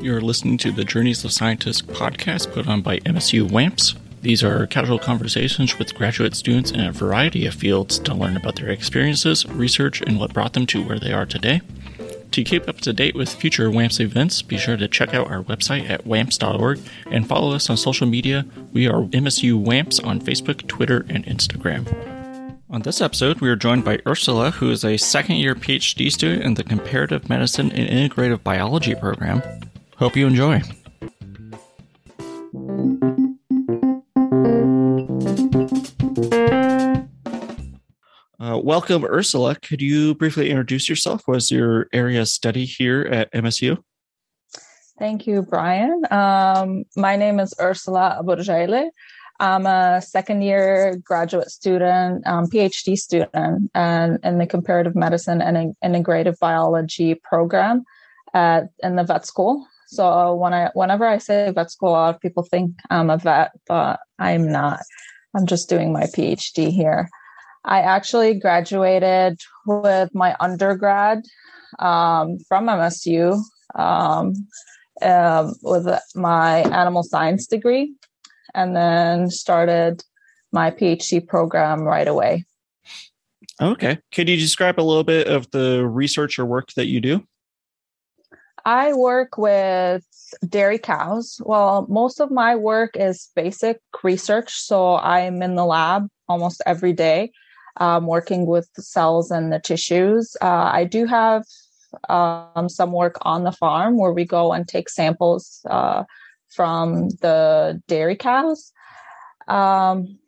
You're listening to the Journeys of Scientists podcast put on by MSU WAMPS. These are casual conversations with graduate students in a variety of fields to learn about their experiences, research, and what brought them to where they are today. To keep up to date with future WAMPS events, be sure to check out our website at wamps.org and follow us on social media. We are MSU WAMPS on Facebook, Twitter, and Instagram. On this episode, we are joined by Ursula, who is a second year PhD student in the Comparative Medicine and Integrative Biology program. Hope you enjoy. Uh, welcome, Ursula. Could you briefly introduce yourself? Was your area of study here at MSU? Thank you, Bryan. Um, my name is Ursula Abou-Rjeileh. I'm a second year graduate student, um, PhD student, and in the comparative medicine and integrative biology program at in the vet school. So when I whenever I say vet school, a lot of people think I'm a vet, but I'm not. I'm just doing my PhD here. I actually graduated with my undergrad um, from MSU um, um, with my animal science degree, and then started my PhD program right away. Okay. Could you describe a little bit of the research or work that you do? I work with dairy cows. Well, most of my work is basic research. So I'm in the lab almost every day, um, working with the cells and the tissues. Uh, I do have um, some work on the farm where we go and take samples uh, from the dairy cows. Um,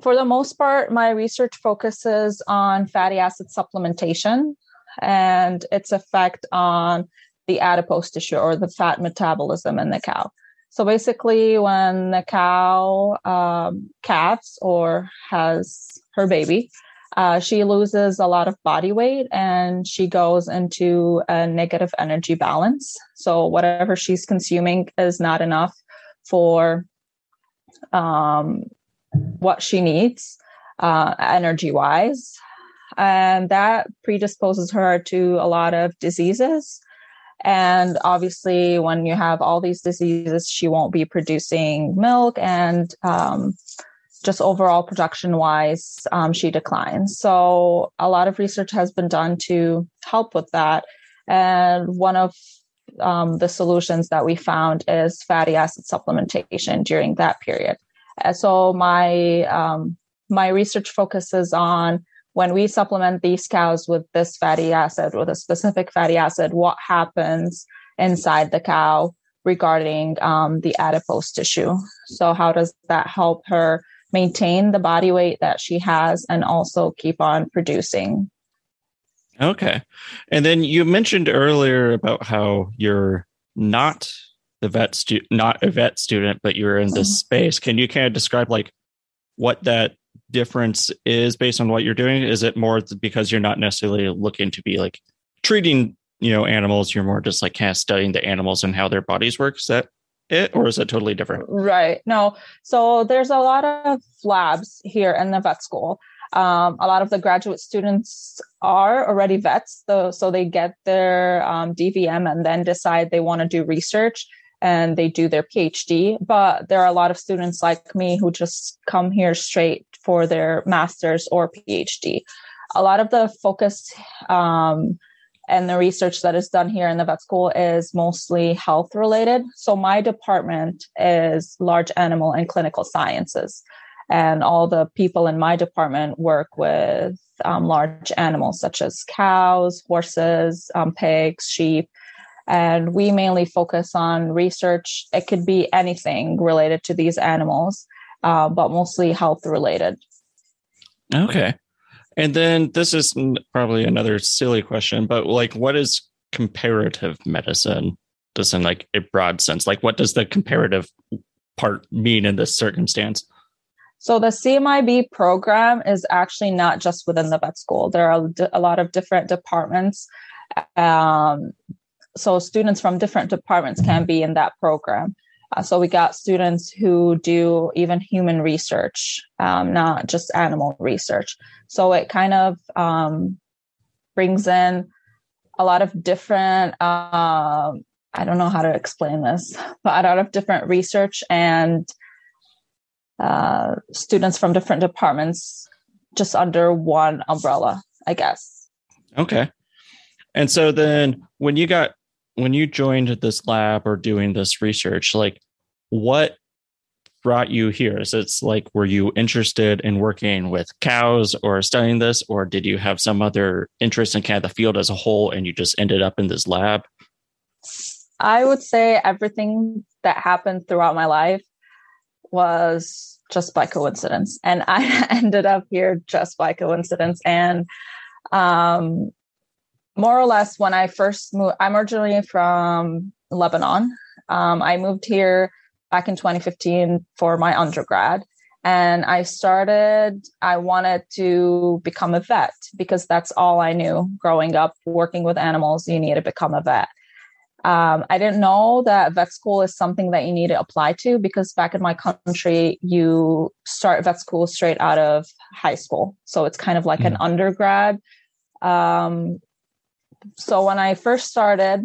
for the most part, my research focuses on fatty acid supplementation and its effect on the adipose tissue or the fat metabolism in the cow. So basically, when the cow um, calves or has her baby, uh, she loses a lot of body weight and she goes into a negative energy balance. So whatever she's consuming is not enough for um, what she needs uh, energy wise. And that predisposes her to a lot of diseases and obviously, when you have all these diseases, she won't be producing milk and um, just overall production wise, um, she declines. So, a lot of research has been done to help with that. And one of um, the solutions that we found is fatty acid supplementation during that period. So, my um, my research focuses on when we supplement these cows with this fatty acid, with a specific fatty acid, what happens inside the cow regarding um, the adipose tissue? So, how does that help her maintain the body weight that she has and also keep on producing? Okay. And then you mentioned earlier about how you're not the vet stu- not a vet student, but you're in this mm-hmm. space. Can you kind of describe like what that difference is based on what you're doing? Is it more because you're not necessarily looking to be like treating, you know, animals? You're more just like kind of studying the animals and how their bodies work. Is that it, or is it totally different? Right. No. So there's a lot of labs here in the vet school. Um, a lot of the graduate students are already vets, though, so they get their um, DVM and then decide they want to do research and they do their PhD. But there are a lot of students like me who just come here straight for their master's or PhD. A lot of the focus um, and the research that is done here in the vet school is mostly health related. So my department is large animal and clinical sciences. And all the people in my department work with um, large animals such as cows, horses, um, pigs, sheep, and we mainly focus on research. It could be anything related to these animals, uh, but mostly health related. Okay. And then this is probably another silly question, but like, what is comparative medicine? Just in like a broad sense, like what does the comparative part mean in this circumstance? So the CMIB program is actually not just within the vet school. There are a lot of different departments um, so students from different departments can be in that program Uh, so we got students who do even human research, um, not just animal research. So it kind of um, brings in a lot of different, uh, I don't know how to explain this, but a lot of different research and uh, students from different departments just under one umbrella, I guess. Okay. And so then when you got when you joined this lab or doing this research, like what brought you here? Is it like were you interested in working with cows or studying this, or did you have some other interest in kind of the field as a whole and you just ended up in this lab? I would say everything that happened throughout my life was just by coincidence. And I ended up here just by coincidence. And um, more or less, when I first moved, I'm originally from Lebanon. Um, I moved here back in 2015 for my undergrad. And I started, I wanted to become a vet because that's all I knew growing up working with animals. You need to become a vet. Um, I didn't know that vet school is something that you need to apply to because back in my country, you start vet school straight out of high school. So it's kind of like mm. an undergrad. Um, so when I first started,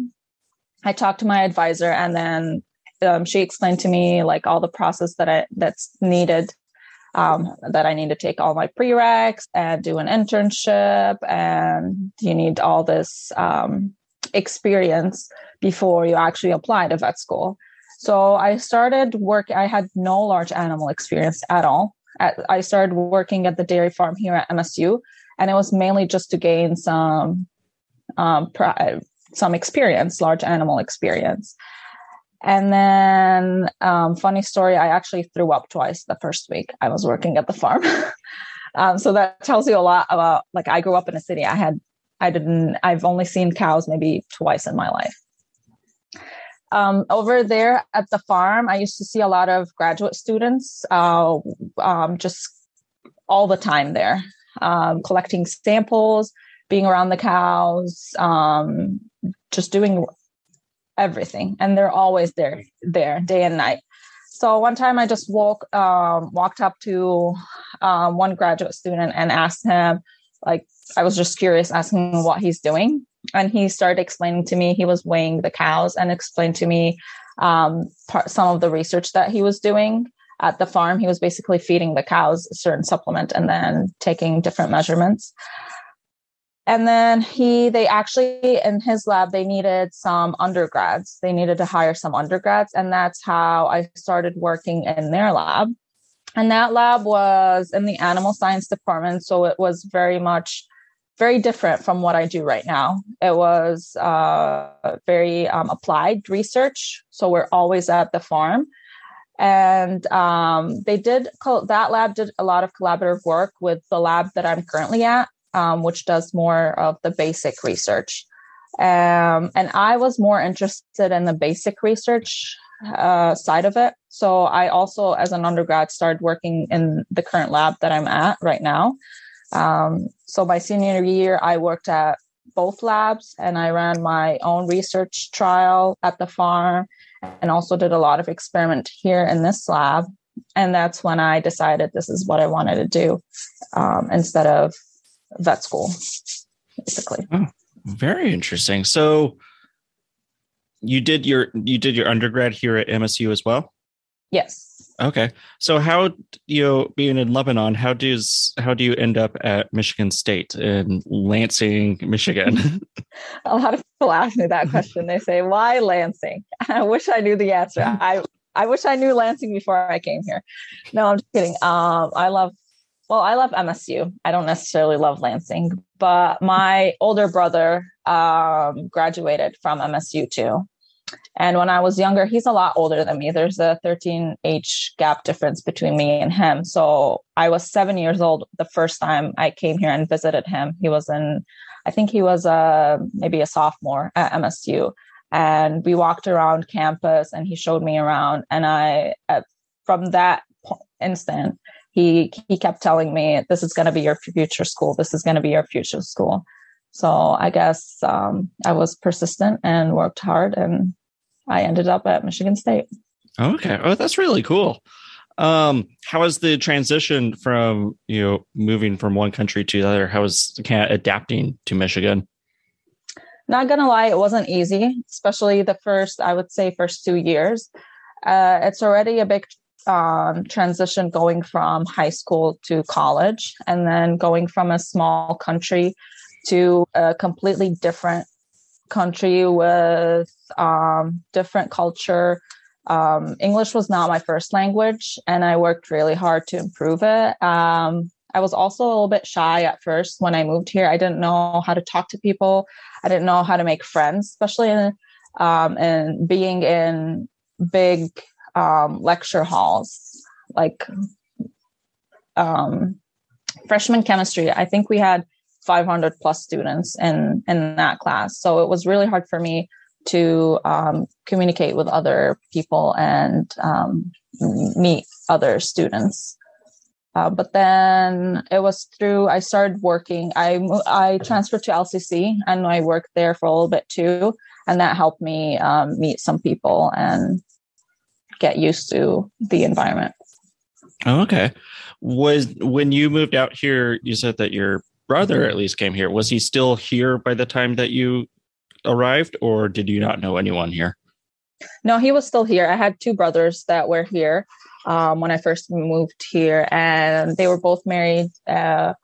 I talked to my advisor and then um, she explained to me like all the process that I that's needed um, that I need to take all my prereqs and do an internship, and you need all this um, experience before you actually apply to vet school. So I started work. I had no large animal experience at all. At, I started working at the dairy farm here at MSU, and it was mainly just to gain some um, some experience, large animal experience. And then, um, funny story, I actually threw up twice the first week I was working at the farm. um, so that tells you a lot about like I grew up in a city. I had I didn't, I've only seen cows maybe twice in my life. Um, over there at the farm, I used to see a lot of graduate students uh, um, just all the time there, um, collecting samples, being around the cows, um, just doing everything. And they're always there, there day and night. So one time I just walk, um, walked up to um, one graduate student and asked him, like, I was just curious, asking what he's doing. And he started explaining to me he was weighing the cows and explained to me um, part, some of the research that he was doing at the farm. He was basically feeding the cows a certain supplement and then taking different measurements. And then he, they actually, in his lab, they needed some undergrads. They needed to hire some undergrads. And that's how I started working in their lab. And that lab was in the animal science department. So it was very much very different from what I do right now. It was uh, very um, applied research. So we're always at the farm. And um, they did, that lab did a lot of collaborative work with the lab that I'm currently at, um, which does more of the basic research. Um, and I was more interested in the basic research uh, side of it. So I also, as an undergrad, started working in the current lab that I'm at right now. Um, so my senior year, I worked at both labs and I ran my own research trial at the farm and also did a lot of experiment here in this lab. And that's when I decided this is what I wanted to do um, instead of vet school, basically. Oh, very interesting. So you did your you did your undergrad here at MSU as well? Yes. Okay. So how you know being in Lebanon, how does how do you end up at Michigan State in Lansing, Michigan? a lot of people ask me that question. They say, "Why Lansing?" I wish I knew the answer. I I wish I knew Lansing before I came here. No, I'm just kidding. Um, I love well, I love MSU. I don't necessarily love Lansing, but my older brother um, graduated from MSU too. And when I was younger, he's a lot older than me. There's a 13 age gap difference between me and him. So I was seven years old the first time I came here and visited him. He was in, I think he was a, maybe a sophomore at MSU. And we walked around campus and he showed me around. And I, from that instant, he he kept telling me this is going to be your future school this is going to be your future school so i guess um, i was persistent and worked hard and I ended up at Michigan State. Okay. Oh, that's really cool. Um, how was the transition from you know moving from one country to the other? How was kind of adapting to Michigan? Not gonna lie, it wasn't easy, especially the first, I would say, first two years. Uh, it's already a big um, transition going from high school to college, and then going from a small country to a completely different country with um, different culture. Um, English was not my first language, and I worked really hard to improve it. Um, I was also a little bit shy at first when I moved here. I didn't know how to talk to people. I didn't know how to make friends, especially in um, and being in big um, lecture halls like um, freshman chemistry. I think we had 500 plus students in in that class, so it was really hard for me to um, communicate with other people and um, meet other students. Uh, but then it was through I started working. I I transferred to LCC and I worked there for a little bit too, and that helped me um, meet some people and get used to the environment. Oh, okay. Was when you moved out here, you said that your brother at least came here. Was he still here by the time that you arrived, or did you not know anyone here? No, he was still here. I had two brothers that were here um, when I first moved here, and they were both married. Uh,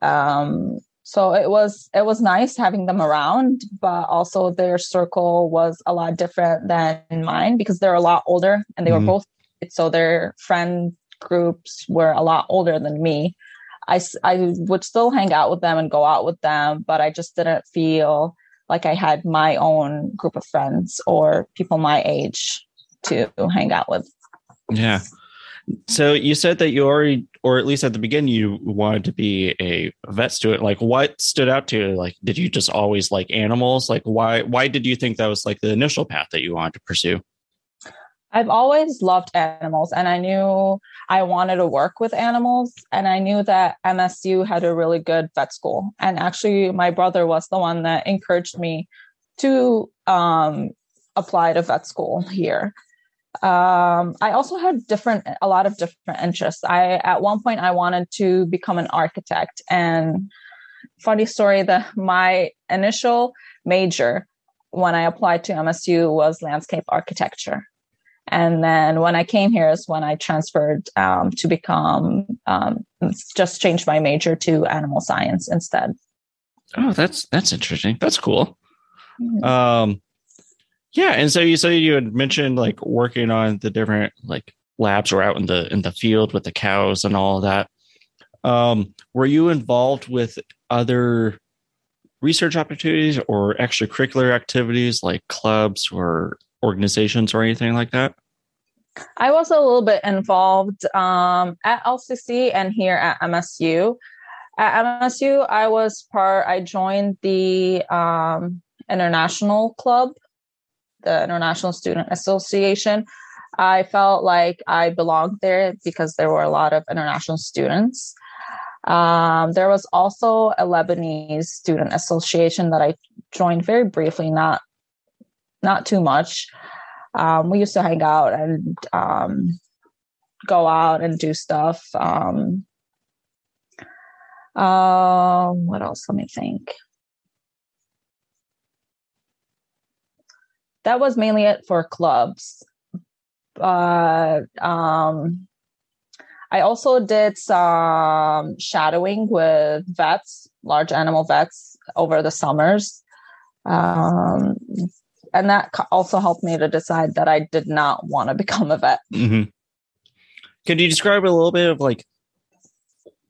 um, so it was it was nice having them around, but also their circle was a lot different than mine because they're a lot older, and they mm-hmm. were both so their friend groups were a lot older than me. I, I would still hang out with them and go out with them, but I just didn't feel like I had my own group of friends or people my age to hang out with. Yeah. So you said that you already, or at least at the beginning, you wanted to be a vet student. Like, what stood out to you? Like, did you just always like animals? Like, why? Why did you think that was like the initial path that you wanted to pursue? I've always loved animals, and I knew I wanted to work with animals. And I knew that MSU had a really good vet school. And actually, my brother was the one that encouraged me to um, apply to vet school here um, I also had different, a lot of different interests. I, at one point, I wanted to become an architect. And funny story that my initial major when I applied to MSU was landscape architecture. And then when I came here is when I transferred um, to become, um, just changed my major to animal science instead. Oh, that's, that's interesting. That's cool. Mm-hmm. Um, yeah, and so you said you had mentioned like working on the different like labs or out in the in the field with the cows and all of that. Um, were you involved with other research opportunities or extracurricular activities like clubs or organizations or anything like that? I was a little bit involved um, at LCC and here at MSU. At MSU, I was part. I joined the um, international club the International Student Association, I felt like I belonged there because there were a lot of international students. Um, there was also a Lebanese student association that I joined very briefly, not not too much. Um, we used to hang out and um, go out and do stuff. Um, uh, what else? Let me think. That was mainly it for clubs. But um, I also did some shadowing with vets, large animal vets, over the summers. Um, and that also helped me to decide that I did not want to become a vet. Mm-hmm. Can you describe a little bit of like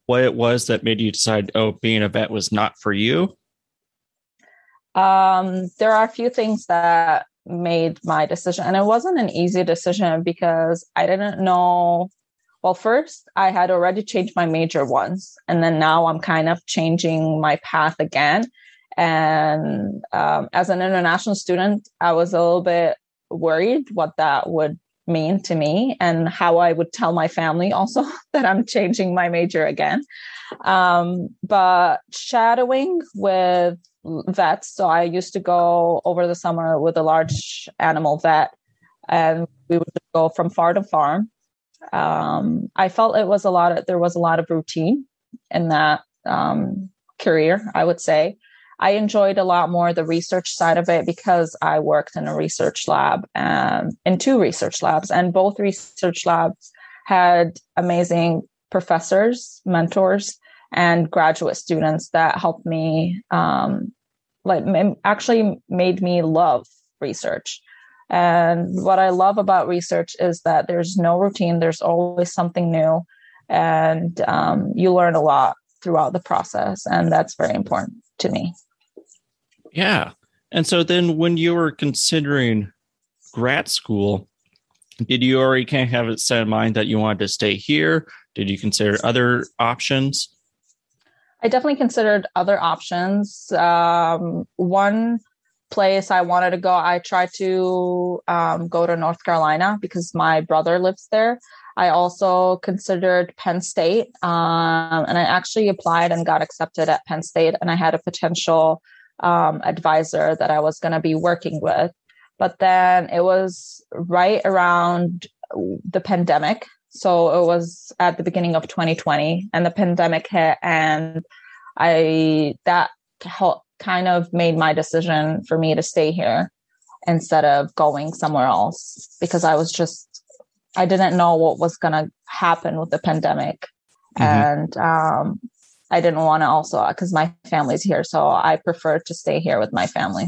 what it was that made you decide, oh, being a vet was not for you? Um, there are a few things that made my decision. And it wasn't an easy decision because I didn't know. Well, first, I had already changed my major once, and then now I'm kind of changing my path again. And um, as an international student, I was a little bit worried what that would mean to me and how I would tell my family also that I'm changing my major again. Um, but shadowing with vets. So I used to go over the summer with a large animal vet and we would go from farm to farm. Um, I felt it was a lot of there was a lot of routine in that um, career. I would say I enjoyed a lot more the research side of it because I worked in a research lab and in two research labs, and both research labs had amazing professors, mentors, and graduate students that helped me, um, like actually made me love research. And what I love about research is that there's no routine, there's always something new, and um, you learn a lot throughout the process. And that's very important to me. Yeah. And so then when you were considering grad school, did you already kind of have it set in mind that you wanted to stay here? Did you consider other options? I definitely considered other options. Um, one place I wanted to go, I tried to um, go to North Carolina because my brother lives there. I also considered Penn State, um, and I actually applied and got accepted at Penn State. And I had a potential um, advisor that I was going to be working with. But then it was right around the pandemic. So it was at the beginning of 2020, and the pandemic hit, and I that helped kind of made my decision for me to stay here instead of going somewhere else because I was just I didn't know what was going to happen with the pandemic mm-hmm. and um, I didn't want to also because my family's here so I prefer to stay here with my family.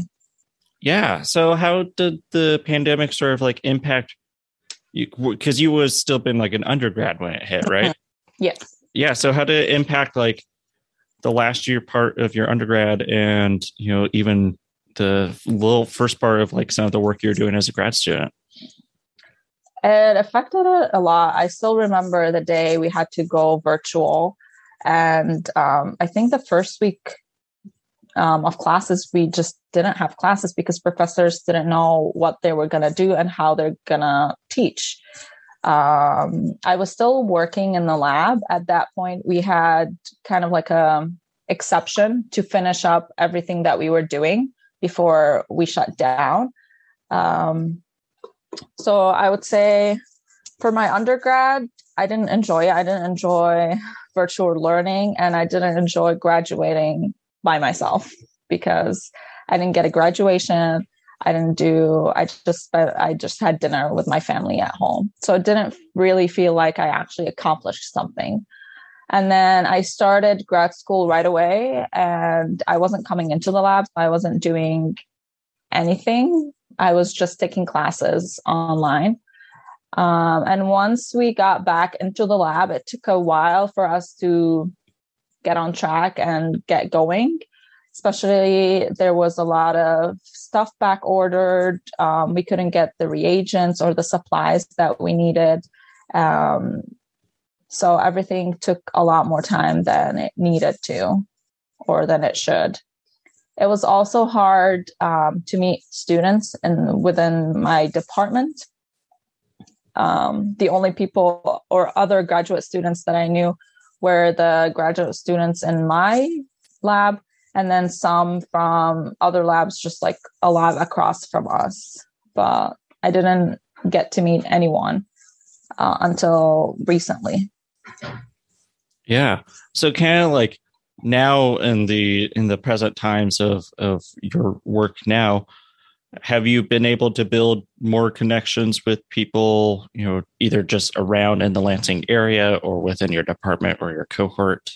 Yeah. So how did the pandemic sort of like impact because you was still been like an undergrad when it hit, right? yes. Yeah. So how did it impact like the last year part of your undergrad and you know even the little first part of like some of the work you're doing as a grad student it affected it a lot i still remember the day we had to go virtual and um, i think the first week um, of classes we just didn't have classes because professors didn't know what they were going to do and how they're going to teach um, I was still working in the lab at that point. We had kind of like a exception to finish up everything that we were doing before we shut down. Um, so I would say for my undergrad, I didn't enjoy it. I didn't enjoy virtual learning and I didn't enjoy graduating by myself because I didn't get a graduation. I didn't do, I just I just had dinner with my family at home. So it didn't really feel like I actually accomplished something. And then I started grad school right away and I wasn't coming into the labs. I wasn't doing anything. I was just taking classes online. Um, and once we got back into the lab, it took a while for us to get on track and get going. Especially there was a lot of stuff back ordered. Um, we couldn't get the reagents or the supplies that we needed. Um, so everything took a lot more time than it needed to or than it should. It was also hard um, to meet students and within my department. Um, the only people or other graduate students that i knew were the graduate students in my lab and then some from other labs just like a lab across from us. But i didn't get to meet anyone uh, until recently. Yeah. So kind of like now in the in the present times of of your work now have you been able to build more connections with people you know either just around in the lansing area or within your department or your cohort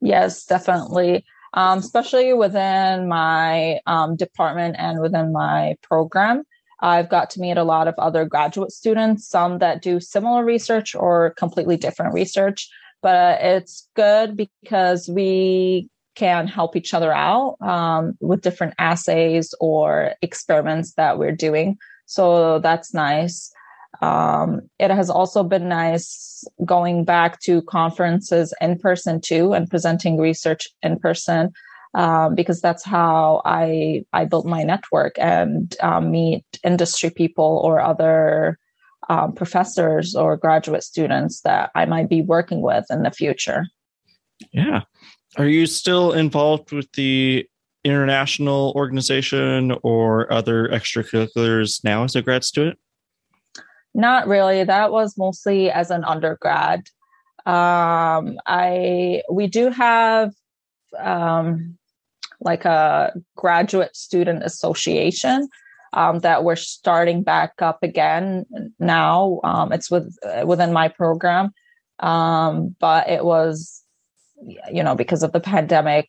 yes definitely um, especially within my um, department and within my program. I've got to meet a lot of other graduate students, some that do similar research or completely different research. But it's good because we can help each other out um, with different assays or experiments that we're doing. So that's nice. Um, it has also been nice going back to conferences in person too and presenting research in person um, because that's how I I built my network and um, meet industry people or other um, professors or graduate students that I might be working with in the future. Yeah, are you still involved with the international organization or other extracurriculars now as a grad student? Not really. That was mostly as an undergrad. Um, I we do have um, like a graduate student association um, that we're starting back up again now. Um, it's with within my program, um, but it was, you know, because of the pandemic,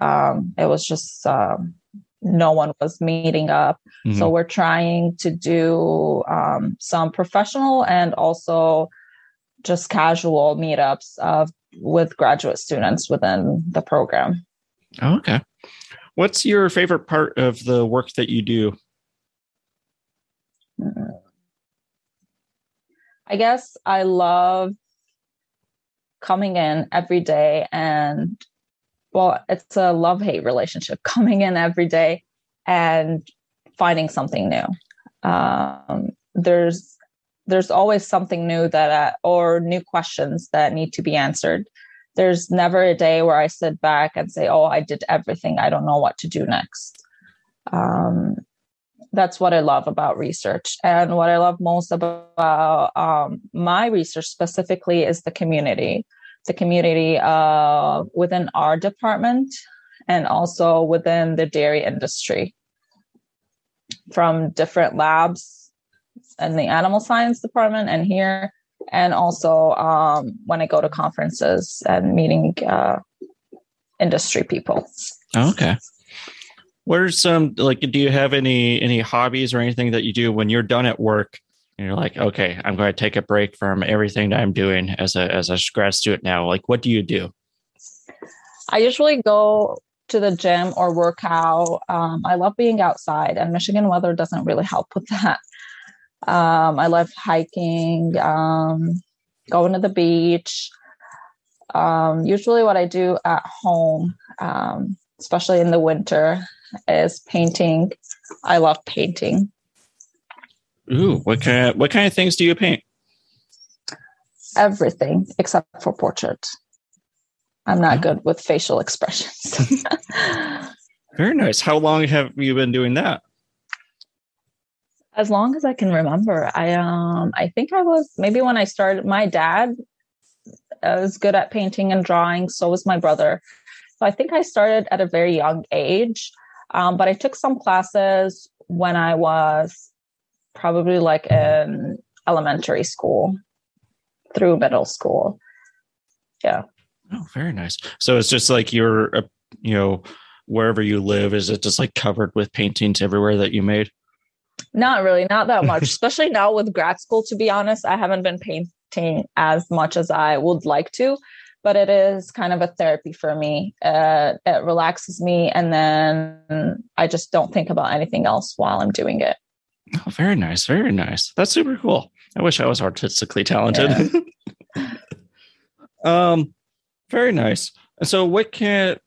um, it was just um, no one was meeting up. Mm-hmm. So we're trying to do um, some professional and also just casual meetups of with graduate students within the program. Oh, okay. What's your favorite part of the work that you do? I guess I love coming in every day and well, it's a love hate relationship coming in every day and finding something new. Um, there's there's always something new that uh, or new questions that need to be answered. There's never a day where I sit back and say, "Oh, I did everything. I don't know what to do next." Um, that's what I love about research. And what I love most about um, my research specifically is the community, the community uh, within our department and also within the dairy industry from different labs in the animal science department and here. And also um, when I go to conferences and meeting uh, industry people. Okay what are some like do you have any any hobbies or anything that you do when you're done at work and you're like okay i'm going to take a break from everything that i'm doing as a as a grad student now. Like what do you do? I usually go to the gym or work out. Um, i love being outside and michigan weather doesn't really help with that. Um, i love hiking um, going to the beach. Um, usually what i do at home um, especially in the winter is painting. I love painting. Ooh, what kind of, what kind of things do you paint? Everything except for portrait. I'm not oh. good with facial expressions. Very nice. How long have you been doing that? As long as I can remember. I um I think I was maybe when I started my dad was good at painting and drawing, so was my brother. So I think I started at a very young age. Um, but I took some classes when I was probably like in elementary school through middle school. Yeah. Oh, very nice. So it's just like you're, uh, you know, wherever you live, is it just like covered with paintings everywhere that you made? Not really, not that much, especially now with grad school. To be honest, I haven't been painting as much as I would like to but it is kind of a therapy for me. Uh, it relaxes me, and then I just don't think about anything else while I'm doing it. Oh, very nice, very nice. That's super cool. I wish I was artistically talented. Yeah. um, very nice. So, what can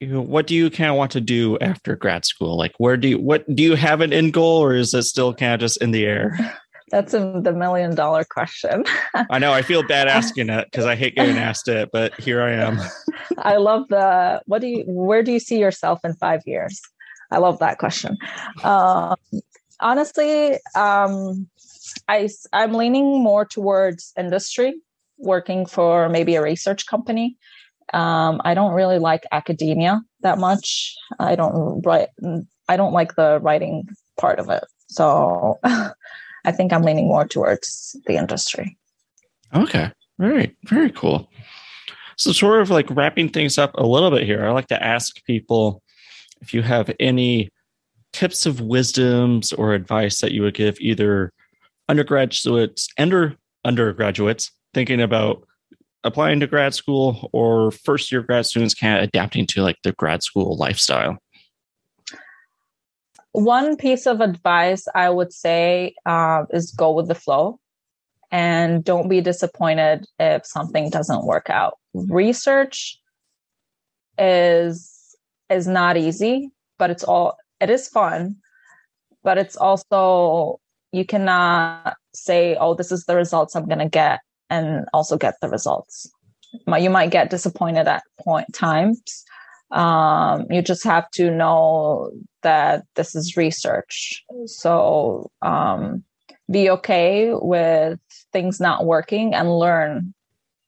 what do you kind of want to do after grad school? Like, where do you what do you have an end goal, or is it still kind of just in the air? That's a, the million dollar question. I know. I feel bad asking it because I hate getting asked it, but here I am. I love the what do you where do you see yourself in five years? I love that question. Um, honestly, um, I I'm leaning more towards industry, working for maybe a research company. Um, I don't really like academia that much. I don't write. I don't like the writing part of it. So I think I'm leaning more towards the industry. Okay. Very, very cool. So, sort of like wrapping things up a little bit here, I like to ask people if you have any tips of wisdoms or advice that you would give either undergraduates and or undergraduates thinking about applying to grad school or first year grad students kind of adapting to like the grad school lifestyle one piece of advice I would say uh, is go with the flow and don't be disappointed if something doesn't work out. Research is is not easy, but it's all it is fun, but it's also you cannot say, "Oh, this is the results I'm going to get," and also get the results. You might get disappointed at point times, Um, you just have to know that this is research. So um, be okay with things not working and learn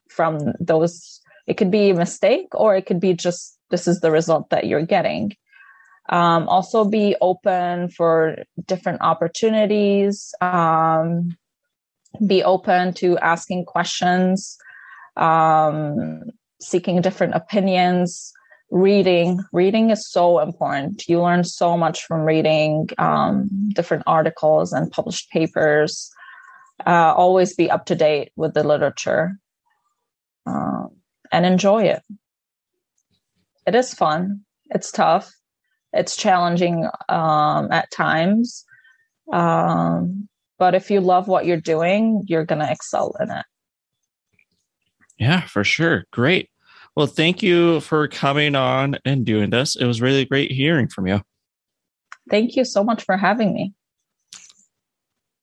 from those. It could be a mistake or it could be just this is the result that you're getting. Um, also, be open for different opportunities. Um, be open to asking questions, um, seeking different opinions. Reading, reading is so important. You learn so much from reading um, different articles and published papers. Uh, always be up to date with the literature uh, and enjoy it. It is fun. It's tough it's challenging um, at times. Um, but if you love what you're doing, you're going to excel in it. Yeah, for sure. Great. Well, thank you for coming on and doing this. It was really great hearing from you. Thank you so much for having me.